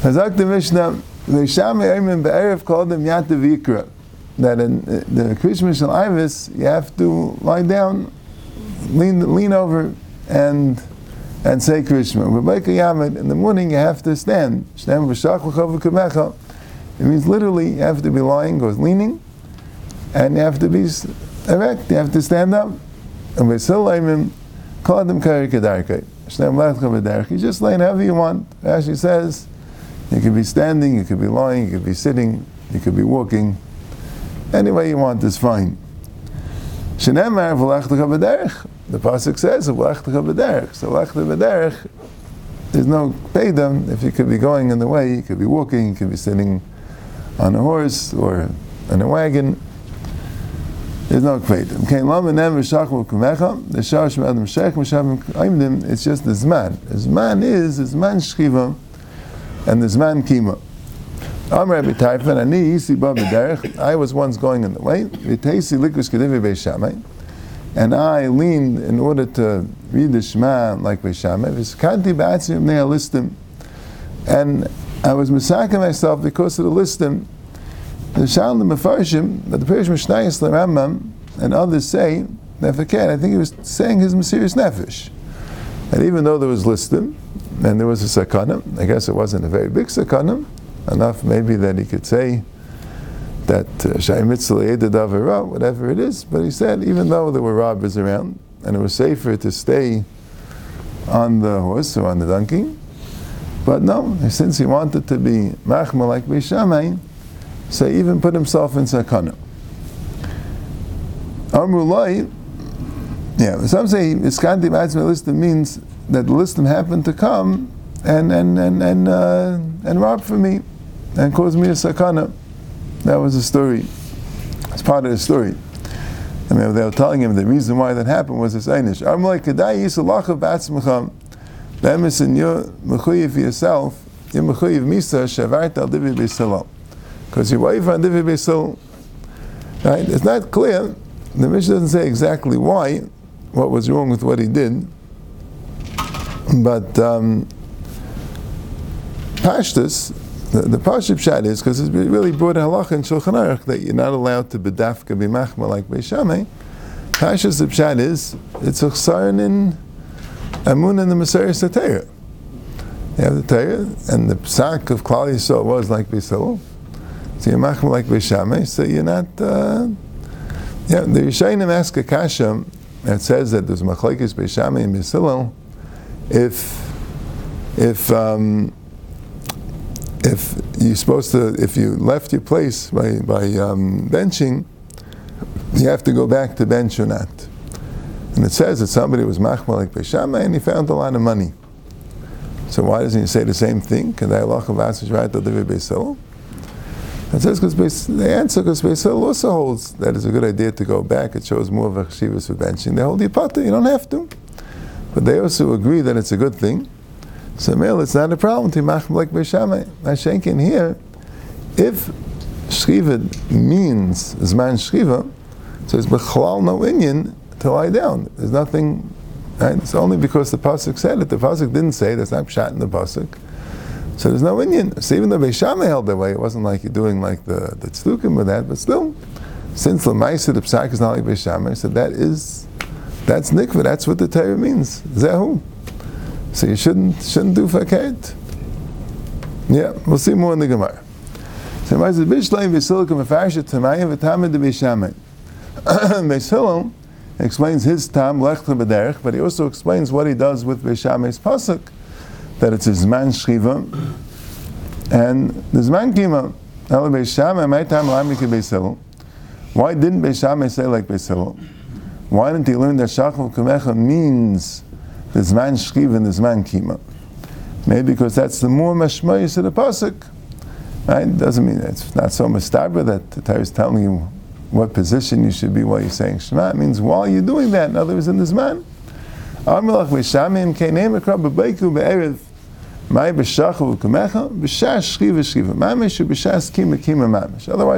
Hazak the Mishnah, Vesham Eirim Be'erev called them Yat Vikra. That in uh, the Krishma Shal Ivis, you have to lie down, lean, lean over, and and say Yamid, in the morning you have to stand. It means literally you have to be lying or leaning, and you have to be erect, you have to stand up. And Vesil Eirim called them Kari Kedarkai. Just lay however you want. Rashi says, you could be standing, you could be lying, you could be sitting, you could be walking. Any way you want is fine. Shenemar er, v'lechtecha b'derech. The pasuk says v'lechtecha b'derech. So v'lechtecha b'derech. There's no pedam if you could be going in the way. You could be walking. You could be sitting on a horse or in a wagon. There's no kvedim. Okay. It's just the zman. The zman is the zman shchiva and the zman kima. Am Rabbi Tarfon, ani yisi ba b'derech. I was once going in the way. V'teisi likus kedivi beishamay. And I leaned in order to read the Shema like Beishamay. V'skanti ba'atzim nei listim. And I was misaka myself because of the listim. The Shalom the Mefarshim, that the Pirish Mishnayis Rambam and others say, Nefaket, I think he was saying his mysterious nefesh. And even though there was listim, and there was a sakana, I guess it wasn't a very big sakana, enough maybe that he could say that uh, whatever it is, but he said even though there were robbers around, and it was safer to stay on the horse or on the donkey, but no, since he wanted to be machma like Beishamay, so he even put himself in sakana. Amrulai, yeah, some say Matzma Listim means that the Listim happened to come and and and and, uh, and rob for me and cause me a sakana. That was the story. It's part of the story. I mean, they were telling him the reason why that happened was this Einish. I'm like, Kedai Yisalacha Batzmacham, Bemis in your Mechuyiv yourself, your Mechuyiv Misa, Shavart al Divi Beisalom because your wife on Divi Beisil, right? It's not clear. The Mishnah doesn't say exactly why, what was wrong with what he did, but um, Pashtus, the, the Pashib Shad is because it's really brought a halacha in Shulchan Aruch that you're not allowed to bedafka b'machma like Beishamay. Pashtus the Shad is it's a chsaron in Amun and the Messiah Satayah. You have the Torah, and the sack of Klal Yisrael was like Beisil. So you're machma like Beishamay, so you're not. Uh, yeah, the Yishayim ask a kasha that says that there's machlekes Beishamay and Beisilel. If if um, if you're supposed to, if you left your place by by um, benching, you have to go back to bench or not. And it says that somebody was machmalik like Beishamay and he found a lot of money. So why doesn't he say the same thing? Can Allah right to live Beisilel? Says because the answer because Beisil also holds that it's a good idea to go back. It shows more of a chshivas for benching. They hold the pata, you don't have to. But they also agree that it's a good thing. So male, it's not a problem to mach like Beishamai. Mashenkin here, if shchiva means zman shchiva, so it's bechlal no inyan to lie down. There's nothing. Right? It's only because the pasuk said it. The pasuk didn't say. There's not pshat in the pasuk. So there's no Indian. So even though Beishama held that way, it wasn't like you're doing like the, the tzlukim with that, but still, since Lamaisa, the psak is not like Beishama, so that is, that's nikva, that's what the Torah means. Zehu. So you shouldn't, shouldn't do faket. Yeah, we'll see more in the Gemara. So Ma'aseh Bishleim v'silicum v'farsha tamayim v'tamid v'shamayim. Beis explains his tam lech b'derech, but he also explains what he does with Beishamay's pasuk that it's a Zman Shchiva, and the Zman Kima, why didn't Beishamai say like Beisil? Why didn't he learn that Shachal Kumecha means the Zman Shchiva and the Zman Kima? Maybe because that's the more mashmayis of the pasuk. Right? Doesn't mean it's not so mustabra that the Torah is telling you what position you should be while you're saying Shema. It means while you're doing that, in other words, in the Zman. Amalach Otherwise,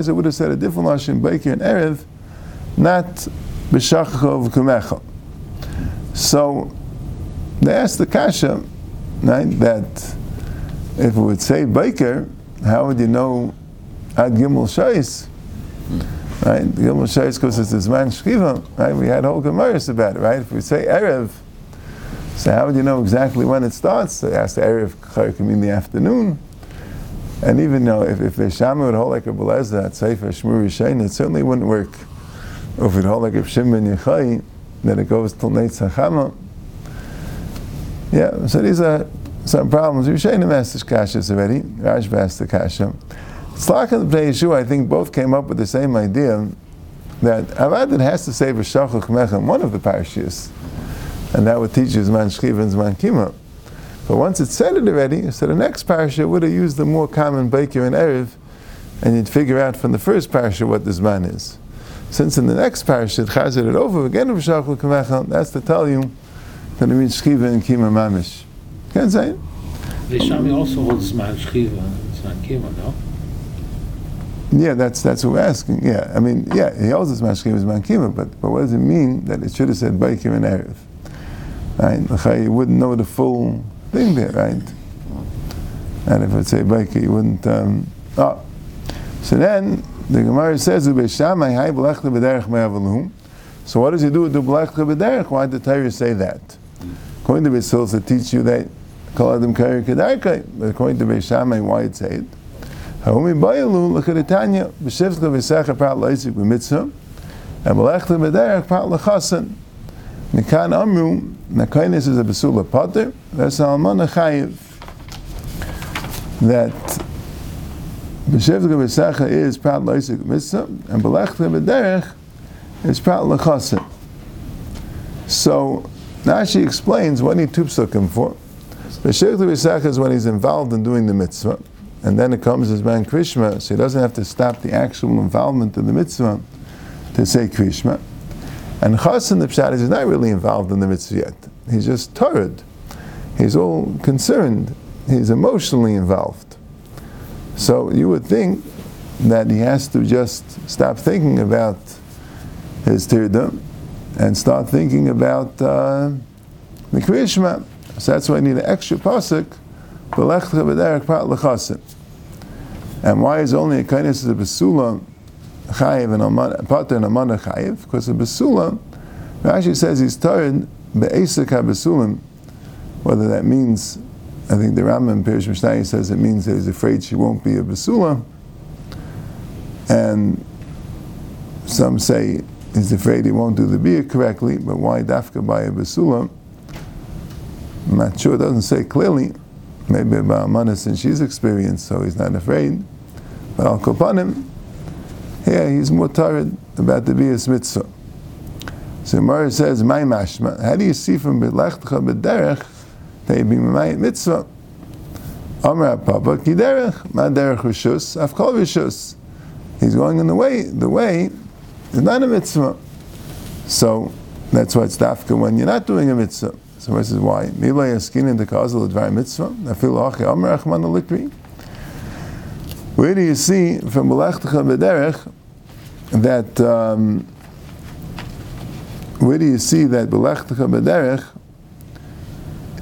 I would have said a different lashon baker and erev, not b'shachu v'kumecha. So they asked the kasha, right, that if it would say Baker, how would you know Ad Gimel Shais? Right? Gimel Shais because it's this man Shkiva, right? We had whole Gemaras about it, right? If we say Erev, so how would you know exactly when it starts? They ask the area of Chayk in the afternoon. And even though if, if the Shama would hold like a Beleza at Sefer Shmur Rishain, it certainly wouldn't work. Or if it hold like a Shimon Yechai, that it goes till Neit Sachama. Yeah, so these are some problems. Rishayim asked this kashas already. Rashba asked the kasha. Slach and Bnei Yeshua, I think, both came up with the same idea that Avadin has to say V'shachach Mechem, one of the parashas, and that would teach you Zman Shchiv and Zman Kima. But once it said it already, so the next parasha would have used the more common Baker and Erev, and you'd figure out from the first parasha what the Zman is. Since in the next parasha it chazed it over again V'shachach Mechem, that's to tell you that it means Shchiva and Kima Mamish. Can't say it. The Shami also holds Zman Shchiva and Zman Kima, no? Yeah, that's that's what we're asking. Yeah, I mean, yeah, he holds this mashkim as mankima, but but what does it mean that it should have said baker and erev? Right, you wouldn't know the full thing there, right? And if it say baker, you wouldn't. Um, oh, so then the Gemara says. So what does he do with the b'lechta b'derech? Why did the Torah say that? According to Beisils, it teach you that kol adam kari kedarkai. But according to Beishamai, why it say it? Haumi bayalu at the v'secha prat loisik b'mitzvah and b'lechta b'derech prat l'chasen. Mikan amru nakainis is a besula potter that's almana chayiv that b'shivcha v'secha is prat loisik b'mitzvah and b'lechta b'derech is prat l'chasen. So now she explains what he tupsukim for. B'shivcha v'secha is when he's involved in doing the mitzvah and then it comes as man Krishma, so he doesn't have to stop the actual involvement in the mitzvah to say Krishma. And Chassan the Pshat is not really involved in the mitzvah yet. He's just tired. He's all concerned. He's emotionally involved. So you would think that he has to just stop thinking about his tirda and start thinking about uh, the Krishma. So that's why I need an extra pasuk and why is only a kindness of the Basula chayiv and pater and amana chayiv? Because a Basula, Rashi says he's tired be'esek ha whether that means, I think the Rambam Pirish Mishnah says it means that he's afraid she won't be a Basula, and some say he's afraid he won't do the beer correctly, but why dafka by a Basula? I'm not sure, it doesn't say clearly maybe about money since she's experienced, so he's not afraid. But Al Kopanim, here he's more tired about the Bias Mitzvah. So Mara says, My mashma, how do you see from B'lechtecha B'derech that you be my mitzvah? Amar Papa, Kiderech, Ma Derech Rishus, Afkol Rishus. He's going in the way, the way is not a mitzvah. So that's why it's dafka when you're not doing a mitzvah. So this is why. Mila yaskin in the kazel dvar mitzvah. Afil achi amr achman alikri. Where do you see from Melechtecha B'derech that um, where do you see that Melechtecha B'derech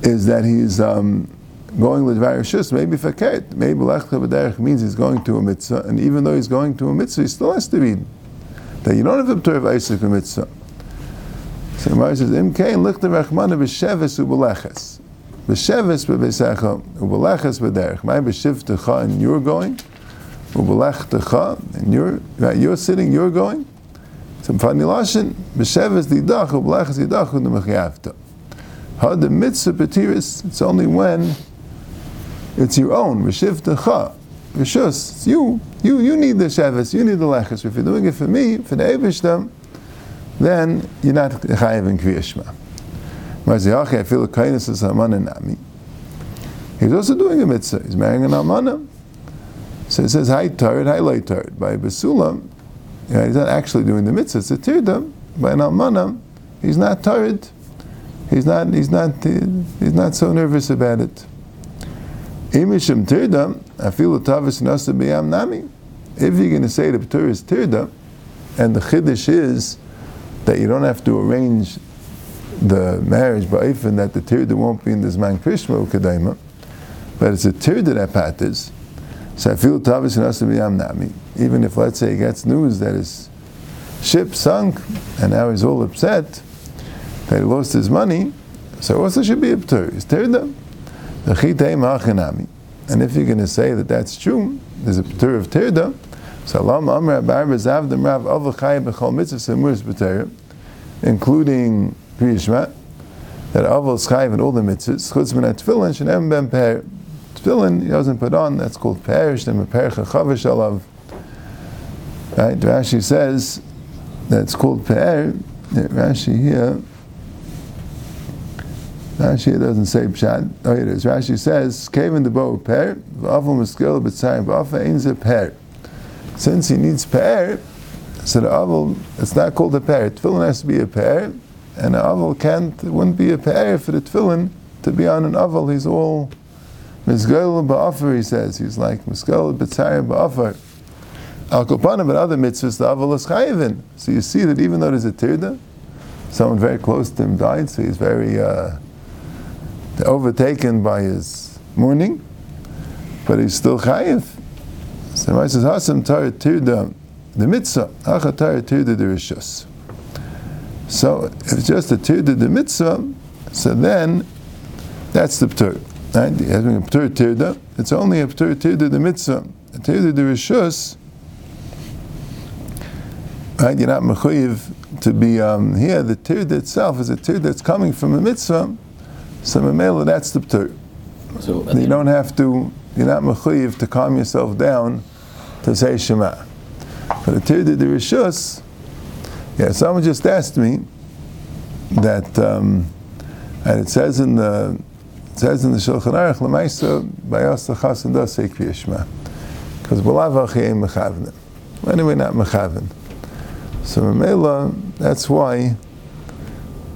is that he's um, going with various shus, maybe fakert, maybe Melechtecha B'derech means he's going to a mitzvah, and even though he's going to a mitzvah, he still has to read. That you don't have to observe Isaac a mitzvah. So Gemara says, Im kein lichte rachmana b'sheves u'b'leches. B'sheves b'besecha u'b'leches b'derech. My b'shivtecha and you're going. And you're, right, you're sitting, you're going. Some funny lashon. B'sheves didach u'b'leches didach u'nemechiyavta. Had the mitzvah b'tiris, it's only when it's your own. B'shivtecha. Rishus, it's you. You, you need the sheves, you need the leches. If you're doing it for me, for the Eibishtem, then you're not chayiv in kriyashma. I feel kindness is Haman Nami. He's also doing a mitzvah. He's marrying an Amana. So it says, Hi Tarid, Hi Lay Tarid. By Basulam, he's not actually doing the mitzvah, it's a Tirda. By an Almana, he's not Tarid. He's not, he's not, he's not so nervous about it. Imishim Tirda, I feel the Tavis Nasa B'yam Nami. If you're going to say the Ptur is Tirda, and the Chiddush is that you don't have to arrange the marriage, but even that the tirda won't be in this man Krishma but it's a tirda that patters. So I feel tavis and asabiyam nami. Even if, let's say, he gets news that his ship sunk and now he's all upset that he lost his money, so also should be a ptur. It's tirda. And if you're going to say that that's true, there's a ptur of tirda. So Allah Amr Abar Zavdim Rav Avachai Bechol Mitzvah Semuris B'Torah, including Kriyishma, that Aval Schayv and all the mitzvahs, Chutz Min Tefillin, Shenem Ben Per. Tefillin, he doesn't put on, that's called Per, Shenem Per Chachavish Alav. Right, Rashi says that's called Per, Rashi here, Rashi doesn't say Pshat, oh it is, Rashi says, Kevin the bow Per, V'aval Muskil B'tzayim, V'afa Einze Per. Since he needs Per, so the Aval, it's not called a Per, Tefillin has to be a Per, and an aval can't, it wouldn't be a pe'er for the tefillin to be on an aval. He's all mizgal ba'afar, he says. He's like mizgal b'tzayir ba'afar. Al kopana, but other mitzvahs, the aval is chayivin. So you see that even though there's a tirda, someone very close to him died, so he's very uh, overtaken by his mourning, but he's still chayiv. So he says, hasam tar tirda, the mitzvah, hacha tar tirda the rishus. So if it's just a tirda the mitzvah, so then that's the ptur. Right? Having a ptur tirda, it's only a ptur tirda the mitzvah. A tirda the rishus, right? You're not mechuyev to be um, here. The tirda itself is a tir that's coming from a mitzvah. So memela, that's the ptur. So You don't have to. You're not mechuyev to calm yourself down to say Shema. But a tirda the rishus. Yeah, someone just asked me that, um, and it says in the says in the Shulchan Aruch Lemaisa Bayas Chasan does say Kriyishma because Balav Achiyim Mechavnim. Anyway, not Mechavan. So Mamela, that's why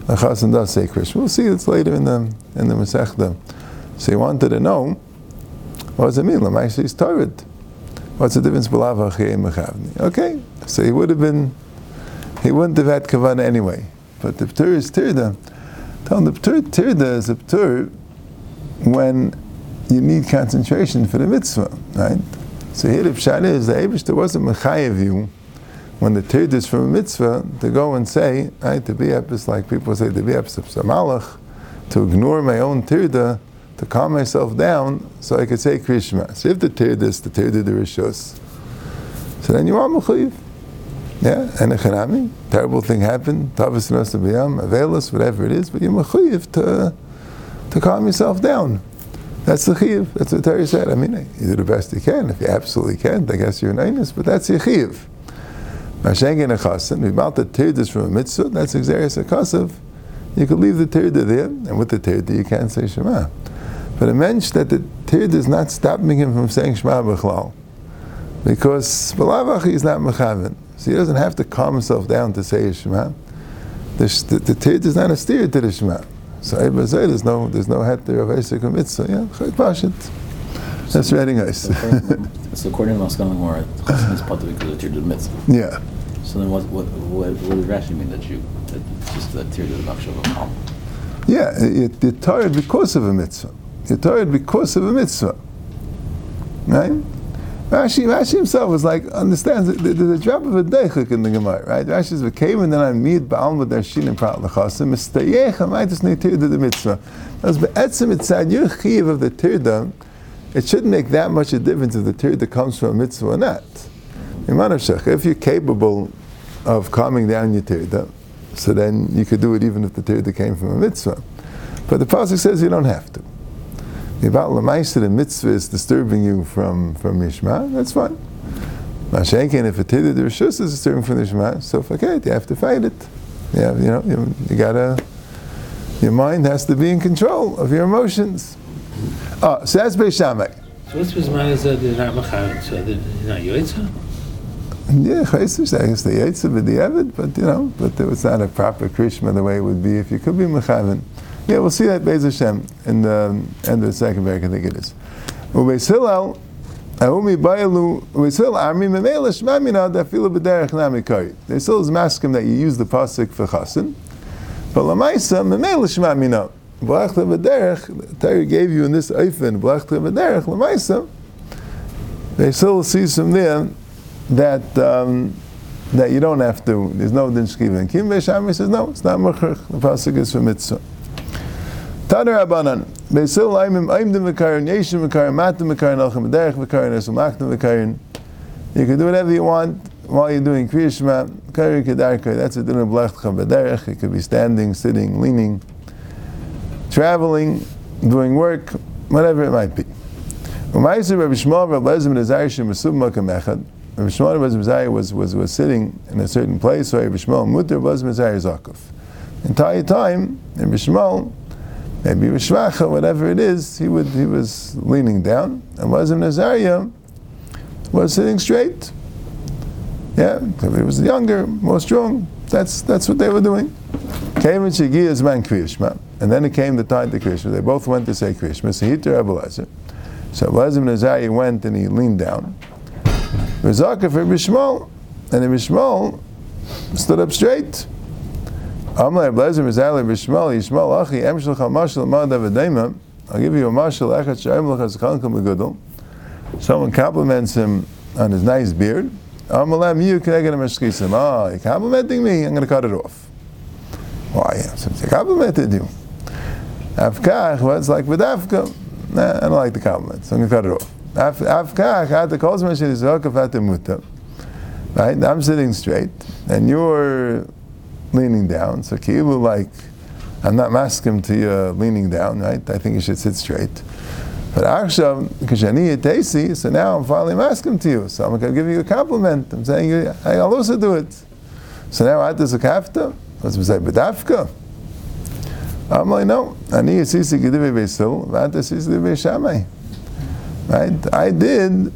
the Chasan does say Kriyishma. We'll see this later in the in the Masechta. So he wanted to know what does it mean? Lemaisa is Torah. What's the difference? Balav Achiyim Mechavnim. Okay, so he would have been he wouldn't have had kavana anyway. But the ptur is tirda. Tell him the ptur tirda is a ptur when you need concentration for the mitzvah, right? So here the pshat is the Eibushter wasn't mechayev you when the tirda is from a mitzvah to go and say, right, to be epis like people say to be epis of malach, to ignore my own tirda, to calm myself down so I could say Krishma. So if the tirda is the tirda the rishos, so then you are mechayev. Yeah, and a chanami, terrible thing happened, tavas nasabiyam, availus, whatever it is, but you're mechuyev to, to calm yourself down. That's the chiv. That's what Terry said. I mean, you do the best you can. If you absolutely can't, I guess you're an einus, but that's your chiv. Mashengen achasim, about the tirdas from a mitzvah, that's exeris akasav. You could leave the tirda there, and with the tirda you can't say Shema. But a mensch that the tirda is not stopping him from saying Shema b'chlal. Because Balavach is not mechaven. So he doesn't have to calm himself down to say Shema. The, the, the tirda is not a steer to the Shema. So say there's no there's no heter of Esek or Mitzvah. Yeah, Chayt Pashit. That's very nice. so according to Maskana Gemara, Chassan is part of because of the mitzvah. yeah. So then what what what, what does Rashi mean that you that just that tir the makshav of calm? Yeah, you- you're tired because of a mitzvah. You're tired because of a mitzvah. Right? Rashi, Rashi himself was like, understands, there's a drop of a deichik in the Gemara, right? Rashi says, "V'keim and then I meet ba'al with their shin and prat l'chasim, mistayech ha'maitis ne tirda the mitzvah." That's be'etzim inside your chiv of the tirda, it shouldn't make that much a difference if the tirda comes from a mitzvah or not. If you're capable of calming down your tirda, so then you could do it even if the tirda came from a mitzvah. But the pasuk says you don't have to. About the mitzvah is disturbing you from from Yishma, that's fine. Mashenkin, if a tirda the rishus is disturbing from the Yishma, so forget it. You have to fight it. You, have, you know, you, you gotta. Your mind has to be in control of your emotions. Oh, so that's Beis Shammai. So what's mind is that not mechaven, so they're not yoitza? Yeah, I guess the yaitza b'di'evid, but you know, but it was not a proper krishma the way it would be if you could be mechaven. Yeah, we'll see that Beis Hashem in the end of the second parak, I think it is. Ubeis Hillel, Aumi Bayalu, Ubeis Hillel, Armi Memela Shmamina, Dafilu B'derech Nami Kari. They still is maskim that you use the pasuk for chasin, but Lamaisa, Memela Shmamina. Blachta B'derech, Torah gave you in this Eifen, Blachta B'derech, L'maisa, they still see some there that um, that you don't have to. There's no din Kim Beishami says no, it's not mechach. The pasuk is for mitzvah. Abanan. Beisil Aimim Aimdim V'karin Yeshim V'karin Matim V'derech V'karin Esum Achtim V'karin. You can do whatever you want while you're doing Kriya Shema. Kari Kedarka. That's a din of Blechcha V'derech. It could be standing, sitting, leaning, traveling, doing work, whatever it might be. Umayser Rabbi Shmuel Rabbi Lezim Nezayir Shem Mesub Makam Echad. Rabbi Shmuel Rabbi Nezayir was, was, was sitting in a certain place, so Rabbi Shmuel Mutter was Nezayir Zakov. Entire time, Rabbi Shmuel, maybe Rishvacha, whatever it is, he would he was leaning down, and Lezim Nezayir was sitting straight. Yeah, he was younger, more strong. That's that's what they were doing. Came in Shigiyah's man Kriyashma, and then it came the time to Kriyashma. They both went to say Kriyashma. So he to Rabbi Lezer. So Elazar Nazari went and he leaned down. Rizaka for Bishmol, and Bishmol stood up straight. Amle Elazar Nazari Bishmol Yishmol Achi Emshel Chamashel Ma'adav I'll give you a mashal echat shayim lachas kankam begudel. Someone compliments him on his nice beard. Amalam you can get him Ah, you're complimenting me. I'm going to cut it off. Why? Since I complimented you. Afkach, well, it's like with Afka. Nah, I don't like the compliments. So I'm to cut it off. Afkach, I to call someone is. Right? I'm sitting straight, and you're leaning down. So kilu like, I'm not masking to you uh, leaning down, right? I think you should sit straight. But Akshav, Kishani Tesi, so now I'm finally masking to you. So I'm going to give you a compliment. I'm saying, I'll also do it. So now I had to zakafta. Let's say, Bedafka. I'm like, no. Ani Yisisi Gedive Besil, Vata Sisi Beishamai. Right? I did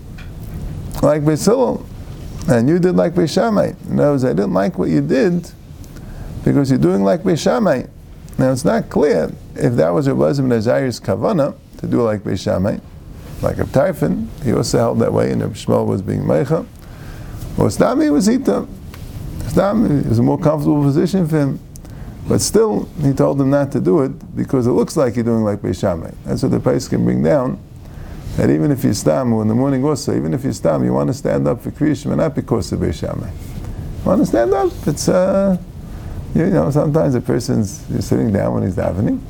like Besil, and you did like Beishamai. In other words, I didn't like what you did because you're doing like Beishamai. Now it's not clear if that was Rabbi Lezim Nazari's kavana to do like Beishamai, like a Tarfon. He also held that way, and Rabbi Shmuel was being Meicha. Or Stami was Ita. Stami was a more comfortable position for him. But still, he told him not to do it because it looks like you're doing like Beishamai. That's what the Pais can bring down. That even if you stam, in the morning also, even if you stam, you want to stand up for Kriyashma, not because of Beishamai. You want to stand up. It's, uh, you know, sometimes a person's sitting down when he's davening,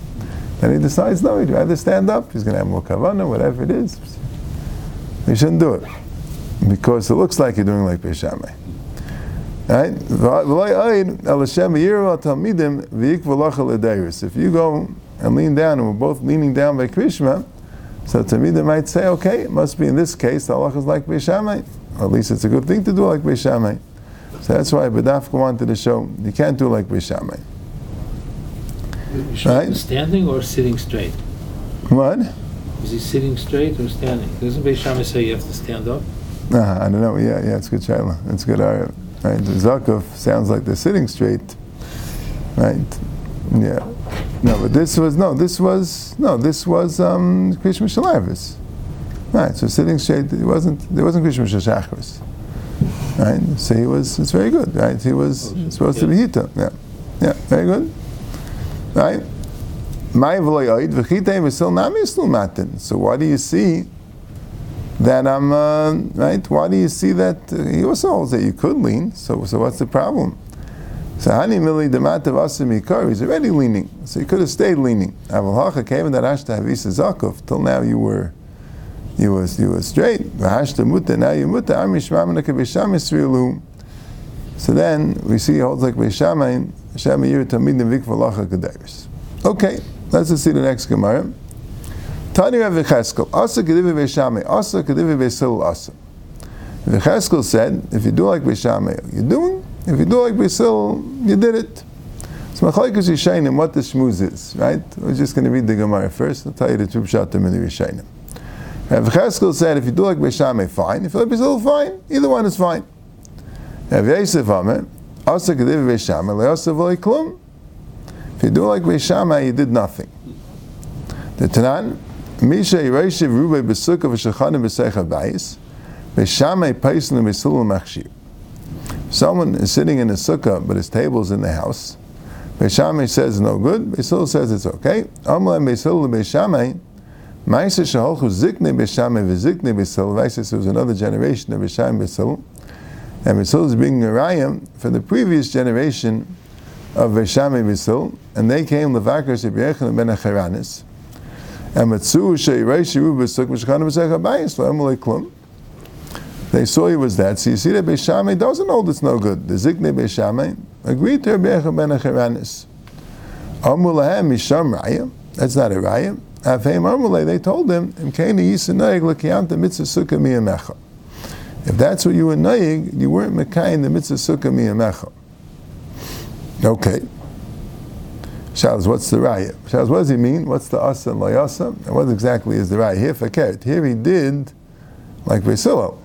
and he decides, no, he'd rather stand up. He's going to have more kavanah, whatever it is. You shouldn't do it because it looks like you're doing like Beishamai. Right? If you go and lean down, and we're both leaning down by Krishma, so Tamidim might say, okay, it must be in this case, the Allah is like Beishamai. At least it's a good thing to do like Beishamai. So that's why Badafka wanted to show you can't do like Beishamai. Right? Standing or sitting straight? What? Is he sitting straight or standing? Doesn't Beishamai say you have to stand up? Uh, I don't know. Yeah, yeah, it's good Shaila. It's good argument. Right? The Zakov sounds like they're sitting straight. Right? Yeah. No, but this was no. This was no. This was um, Krishma Shalavis. Right. So sitting straight. It wasn't. There wasn't Krishma Shachris. Right. So he was. It's very good. Right. He was supposed to be Hita. Yeah. Yeah. Very good. Right. So why do you see that I'm uh, right? Why do you see that uh, he also holds that you could lean? So, so what's the problem? So Hani Mili Dematav Asim he's already leaning, so he could have stayed leaning. Avalhacha came in that Ashta Havisa Zakov. Till now you were you was you were straight. V'hashta Muta now you Muta. So then we see holds like Beishamayim Shamayir Tamidim Vikvalacha Kedaris. Okay, let's just see the next Gemara. Tani Rav Vecheskel, Asa Kedivi Veshame, Asa Kedivi Vesil Asa. Vecheskel said, if you do like Veshame, you're doing. If you do like Vesil, you did it. So Machlaikas Yishainim, what the shmuz is, right? We're just going to read the Gemara first. I'll tell you the two pshatim in the Yishainim. Rav Cheskel said, if you do like Beshame, fine. If you like Beisil, fine. Either one is fine. Rav Yosef Amen, Asa Kedivi Beshame, V'lei Klum. If you do like Beshame, you did nothing. The Tanan, Misha Yireshiv Rubei Besukah V'Shachanim B'Seicha Bayis V'Shamei Paisin V'Silu Machshir Someone is sitting in a sukkah, but his table is in the house. Beishamai says no good. Beisil says it's okay. Amalem Beisil Beishamai. Maisa Shaholchu Zikne Beishamai Vizikne Beisil. Vaisis was another generation of Beishamai Beisil. And Beisil is bringing a rayam for the previous generation of Beishamai Beisil. And they came Levakar Shebiyechan Ben Acharanis. And Matsu Sheireishi Rubasuk Mishkan B'Sech Habayis Amalei Klum. They saw he was that. So you see that Beishamai doesn't hold it's no good. The Zikne Beishamai agreed to Rabbi Yecha ben Acharanis. Amulahem Misham Raya. That's not a Raya. They told him. If that's what you were nayig, you weren't Mekayim the Mitzvah Sukkah Miyamecha. Okay. Shalos, what's the raya? Shalos, what does he mean? What's the asa and layasa? And what exactly is the raya? Here, fakert. Here he did like Vesilo.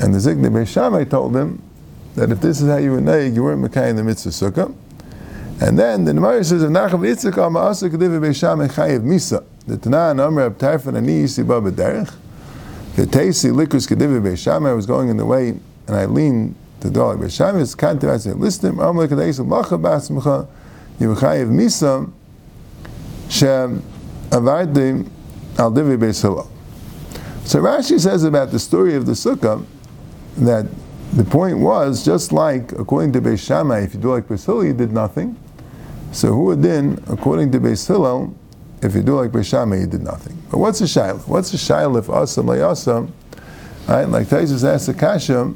And the Zigni Beishamai told him that if this is how you were naig, you weren't Mekayim the Mitzvah Sukkah. And then the Gemara says, "If Nacham Yitzchak al Ma'asa Kediv Beishamai Chayiv Misa." The Tanan Amr Ab Tarfon Ani Yisi Ba B'derech. The Teisi Likus Kediv Beishamai. I was going in the way, and I leaned the dog. Beishamai. It's Kantiv. I said, "Listen, Amr Kadeis Lacha Basmcha Yivachayiv Misa." Shem Avardim Al Divi Beisilo. So Rashi says about the story of the Sukkah that the point was just like according to Beis if you do like Beis Hillel, you did nothing. So who then, according to Beis Hillel, if you do like Beis Shammai, you did nothing. But what's a shaila? What's a shaila if asam layasam? Right, like Taisus asked the kasha,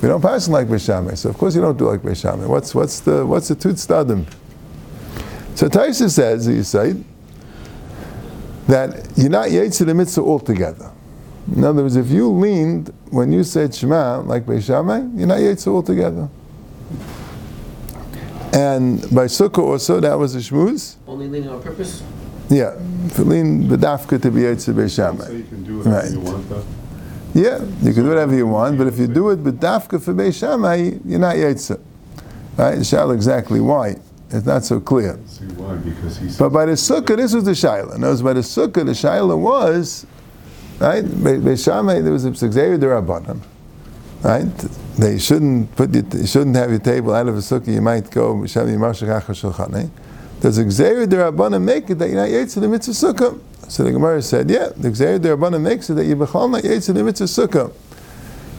we don't pass like Beis Shammai, so of course you don't do like Beis Shammai. What's what's the what's the tut stadim? So Taisus says, you say, that you're not yaitz the mitzvah altogether. In other words, if you leaned when you said Shema like Beishamai, you're not Yetzer altogether. And by Sukkah also, that was a shmuz. Only leaning on purpose? Yeah, lean B'dafka to be Yetzer Beishamai. So you can do whatever Right. you want, though? Yeah, you can do whatever you want, but if you do it B'dafka for Beishamai, you're not Yetzer. Right? Shaila exactly why. It's not so clear. See why? Because he But by the Sukkah, this was the Shaila. Other by the Sukkah, the Shaila was, right? Be- Beishamai, there was a Xavier Derabanan. Right? They shouldn't put you shouldn't have your table out of a sukkah, you might go, Beishamai Yimashach. Does Xavier Derabanan make it that you're not Yetzer the mitzvah sukkah? So the Gemara said, yeah, the Xavier Derabanan makes it that you're not Yetzer the mitzvah sukkah.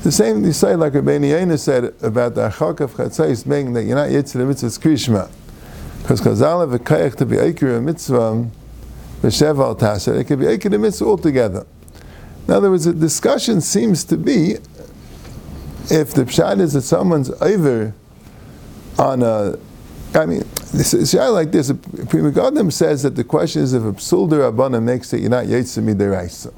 The same you say like Rabbeinu Yonah said about the Achak of Chatzais being that you're not Yetzer the mitzvah Krishma. Because Chazal have a to be Eikir a mitzvah, B'Shev al Tasher, it could be Eikir the mitzvah altogether. In other words, the discussion seems to be if the pshat is that someone's over on a, I mean, this is like this. Pri Megadim says that the question is if a psul derabana makes it, you're not yetzer midiraisa.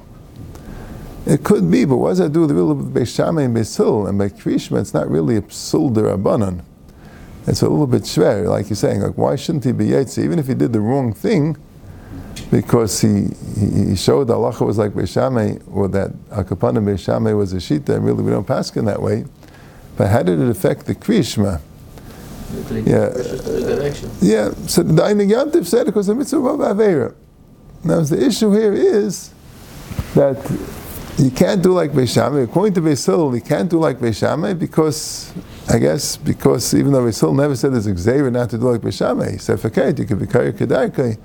It could be, but what does that do with the real of Beis Shammai and Beis And by Krishma, it's not really a psul derabanan. It's a little bit schwer, like you're saying. Like, why shouldn't he be yetzer? Even if he did the wrong thing, because he, he showed the halacha was like Beis Shammai, or that Akapanim Beis Shammai was a shita, and really we don't pass in that way. But how did it affect the Krishma? Yeah. Yeah, so the Einig Yantiv said because the mitzvah of Aveira. Now, the issue here is that you can't do like Beis Shammai. According to Beis Hillel, you can't do like Beis Shammai because, I guess, because even though Beis Hillel never said there's a Xavier not to do like Beis Shammai, he said, okay, you could be Kari Kedarkai.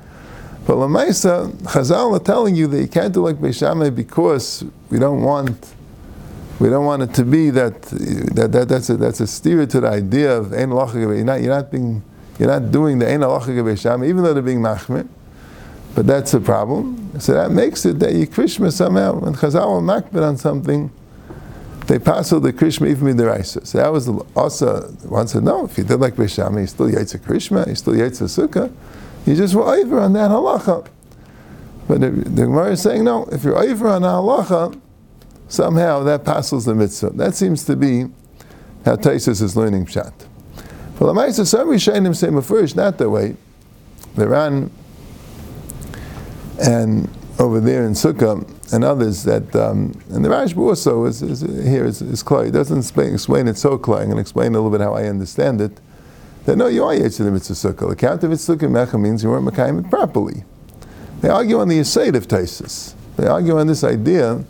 But Lamaisa, Chazal are telling you that you can't do like Beis Shammai because we don't want we don't want it to be that, that, that that's a that's a steer to the idea of ein you're not you're not being you're not doing the ein Shammai, even though they're being machmir. But that's a problem. So that makes it that you krishma somehow when Chazal are makbid on something, they pass the krishma even in the raisa. So that was also one said no. If you did like Beis Shammai, you still yaitz krishma, you still yaitz sukkah. You just were over on that halacha. But the, the Gemara is saying no. If you're over on a halacha, somehow that passes the mitzvah. That seems to be how Taisus is learning pshat. For the Maisa, some Rishonim say first not that way. The Ran and over there in Sukkah and others that, um, and the Rashba also is, is here is, is clear. He doesn't explain, explain it so clear. I'm going to explain a little bit how I understand it. That no, you are Yetzer the mitzvah Sukkah. The count of Sukkah Mecha means you weren't Mekayim it properly. They argue on the Yisayid of Taisus. They argue on this idea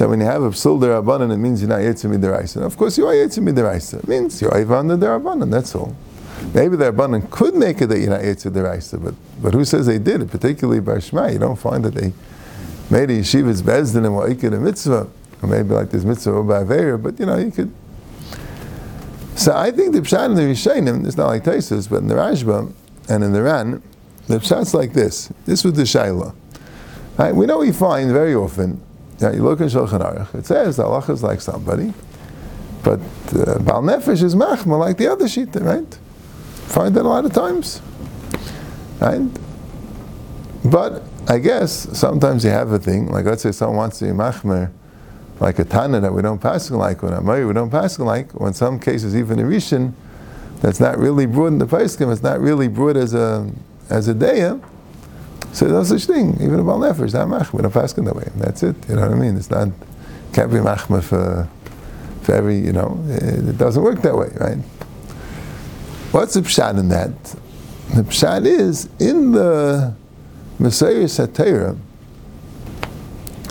that when you have a psul derabanan, it means you're not yetzer midiraisa. Of course, you are yetzer midiraisa. It means you're over on the derabanan. That's all. maybe the Rabbanan could make it that you're not Yetzer Deraisa, but, but who says they did it? Particularly by Shema, you don't find that they made a yeshiva's bezdin and wa'ikid a mitzvah, or maybe like this mitzvah by Aveir, but you know, you could. So I think the Pshat in the Rishonim, it's not like Taisus, but in the Rashba and in the Ran, the Pshat's like this. This was the Shaila. Right? We know we find very often, that you look in Shulchan Aruch, it says the Allah is like somebody, but uh, Baal Nefesh is Machma like the other Shita, right? Find that a lot of times. Right? But I guess sometimes you have a thing, like let's say someone wants to be Machmer, like a Tana that we don't pass like, when Amari we don't pass like, or in some cases even a Rishon, that's not really brought in the Paiskim, it's not really brought as a as a Deya, so there's no such thing. Even a Baal Nefesh, not Machmer, we don't pass that way. That's it, you know what I mean? It's not, can't be Machmer for, for every, you know, it doesn't work that way, right? What's the pshat in that? The pshat is in the Messiah Satira,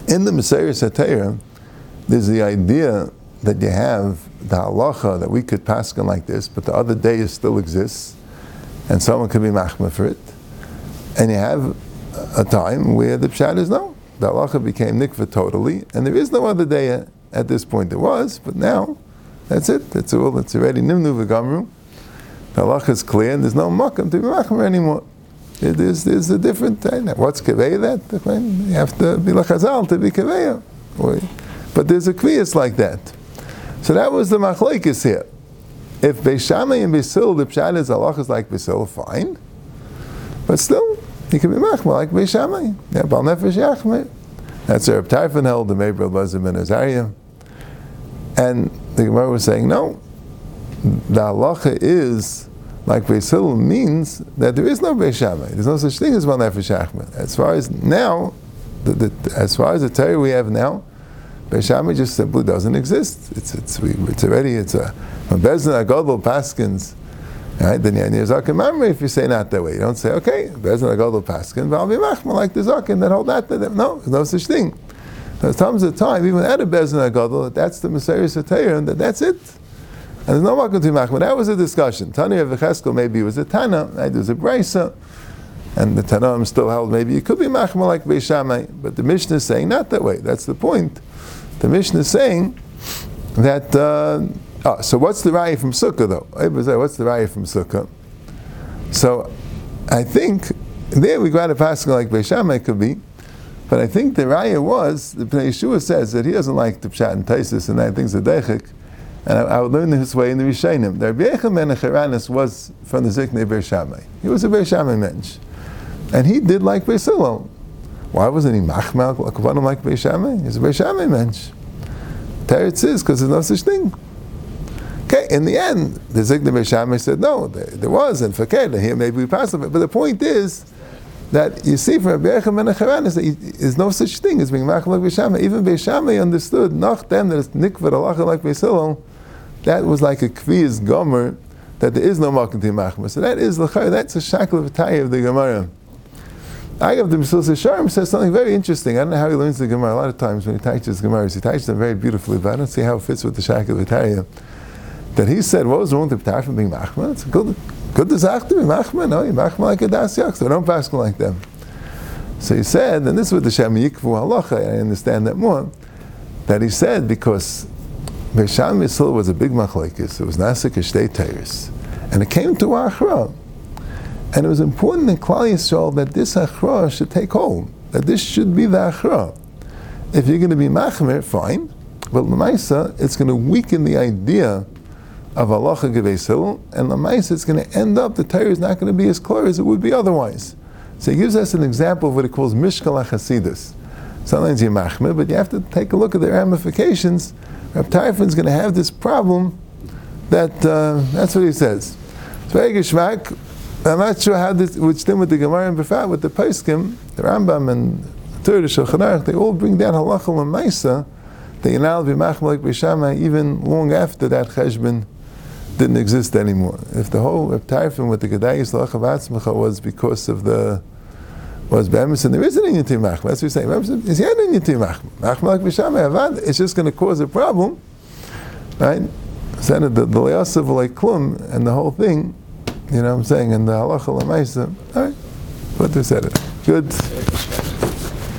in the Messiah Satira, there's the idea that you have the halacha that we could pass on like this, but the other day still exists, and someone could be machma for it. And you have a time where the pshat is no, the halacha became nikva totally, and there is no other day at this point. There was, but now that's it. That's all. It's already nimnu v'gamru. The halacha is clear, and there's no makam to be machma anymore. There's, there's a different thing. What's kaveya that? You have to be lachazal to be kaveya. But there's a kviyas like that. So that was the machlekes here. If Beishamay and Basil, the pshat is Allah is like Basil, fine. But still, he can be machma like Beishamay. Yeah, Bal Nefesh Yachmei. That's Reb Tarfon held, the Meibra Lazim and Azariah. And the Gemara was saying, no, the halacha is like Basil means that there is no Beishamay. There's no such thing as Bal Nefesh Yachmei. As far as now, the, the, as far as the Torah we have now, Beishamay just simply doesn't exist. It's it's we, it's already it's a when Bezdin Agadol Paskins, right? Then you're Zakin Mamre if you say not that way. You don't say okay, Bezdin Agadol Paskin, be machma like the Zakin that hold that to them. No, there's no such thing. There comes a time even at a Bezdin Agadol that's the Messiah Satayr and that that's it. And there's no makom to machma. That was a discussion. Tanya of maybe it was a Tana, right? There's a Brisa. And the Tanaim still held maybe it could be machma like Beishamay, but the Mishnah is saying not that way. That's the point. The Mishnah is saying that. Uh, oh, so what's the raya from Sukkah though? What's the raya from Sukkah? So, I think there we got a pasuk like Beishamay could be, but I think the raya was the Yeshua says that he doesn't like the pshat and taisis and that things are deichik, and I, I would learn this way in the Rishonim. The Rabbi ben Acharanis was from the Ziknei Beishamay. He was a Beishamay mensch, and he did like Beisilol. Why wasn't he machmal like Beishamay? He's a Beishamay mensch. Teretz is because there's no such thing. Okay, in the end, the Zigna Beishamay said no, there, there was, and fakir here maybe we pass it. But the point is that you see from Rabbi Yechon ben Acharanis that there's no such thing as being machmal like Beishamay. Even Beishamay understood nach them that it's nikvad alacha like. That was like a kviz gomer that there is no makom to machma. So that is that's a shackle of of the Gemara. Agav the Mesilas Yesharim says something very interesting. I don't know how he learns the Gemara. A lot of times when he teaches Gemara, he teaches them very beautifully, but I don't see how it fits with the Shakil V'Tariya. That he said, what was wrong with the Ptar from being Machma? It's good, good to be Machma. No, you Machma like a Das Yak, don't pass like them. So he said, and this is with the Shem Yikvu Halacha, I understand that more, that he said because Besham Yisrael was a big machlekes, it was Nasik Shtei Teres, and it came to Achra. And it was important in Klal Yisrael that this achra should take hold, that this should be the achra. If you're going to be machmer, fine, but lemaisa, it's going to weaken the idea of halacha gevesil, and the lemaisa, it's going to end up the Torah is not going to be as clear as it would be otherwise. So he gives us an example of what he calls mishkal achasidus. Sometimes you're machmer, but you have to take a look at the ramifications. Rab Tarfon's going to have this problem. That uh, that's what he says. So, Geschmack, I'm not sure how this would stem with the Gemara and Befat, with the Paiskim, the Rambam and the Torah, the Shulchan they all bring down halacha and Maisa, that you're now be machmalik b'shama even long after that cheshbon didn't exist anymore. If the whole Tarfim with the Gedayis Lach Atzmacha was because of the was Be'emerson, there is an Inyan Machma. That's what we're saying. Is yet an Inyan Machma. Machmalik b'shama avad. It's just going to cause a problem, right? So the the Leasav like Klum and the whole thing You know what I'm saying? And the halacha l'maisa. All right, put this at it. Good.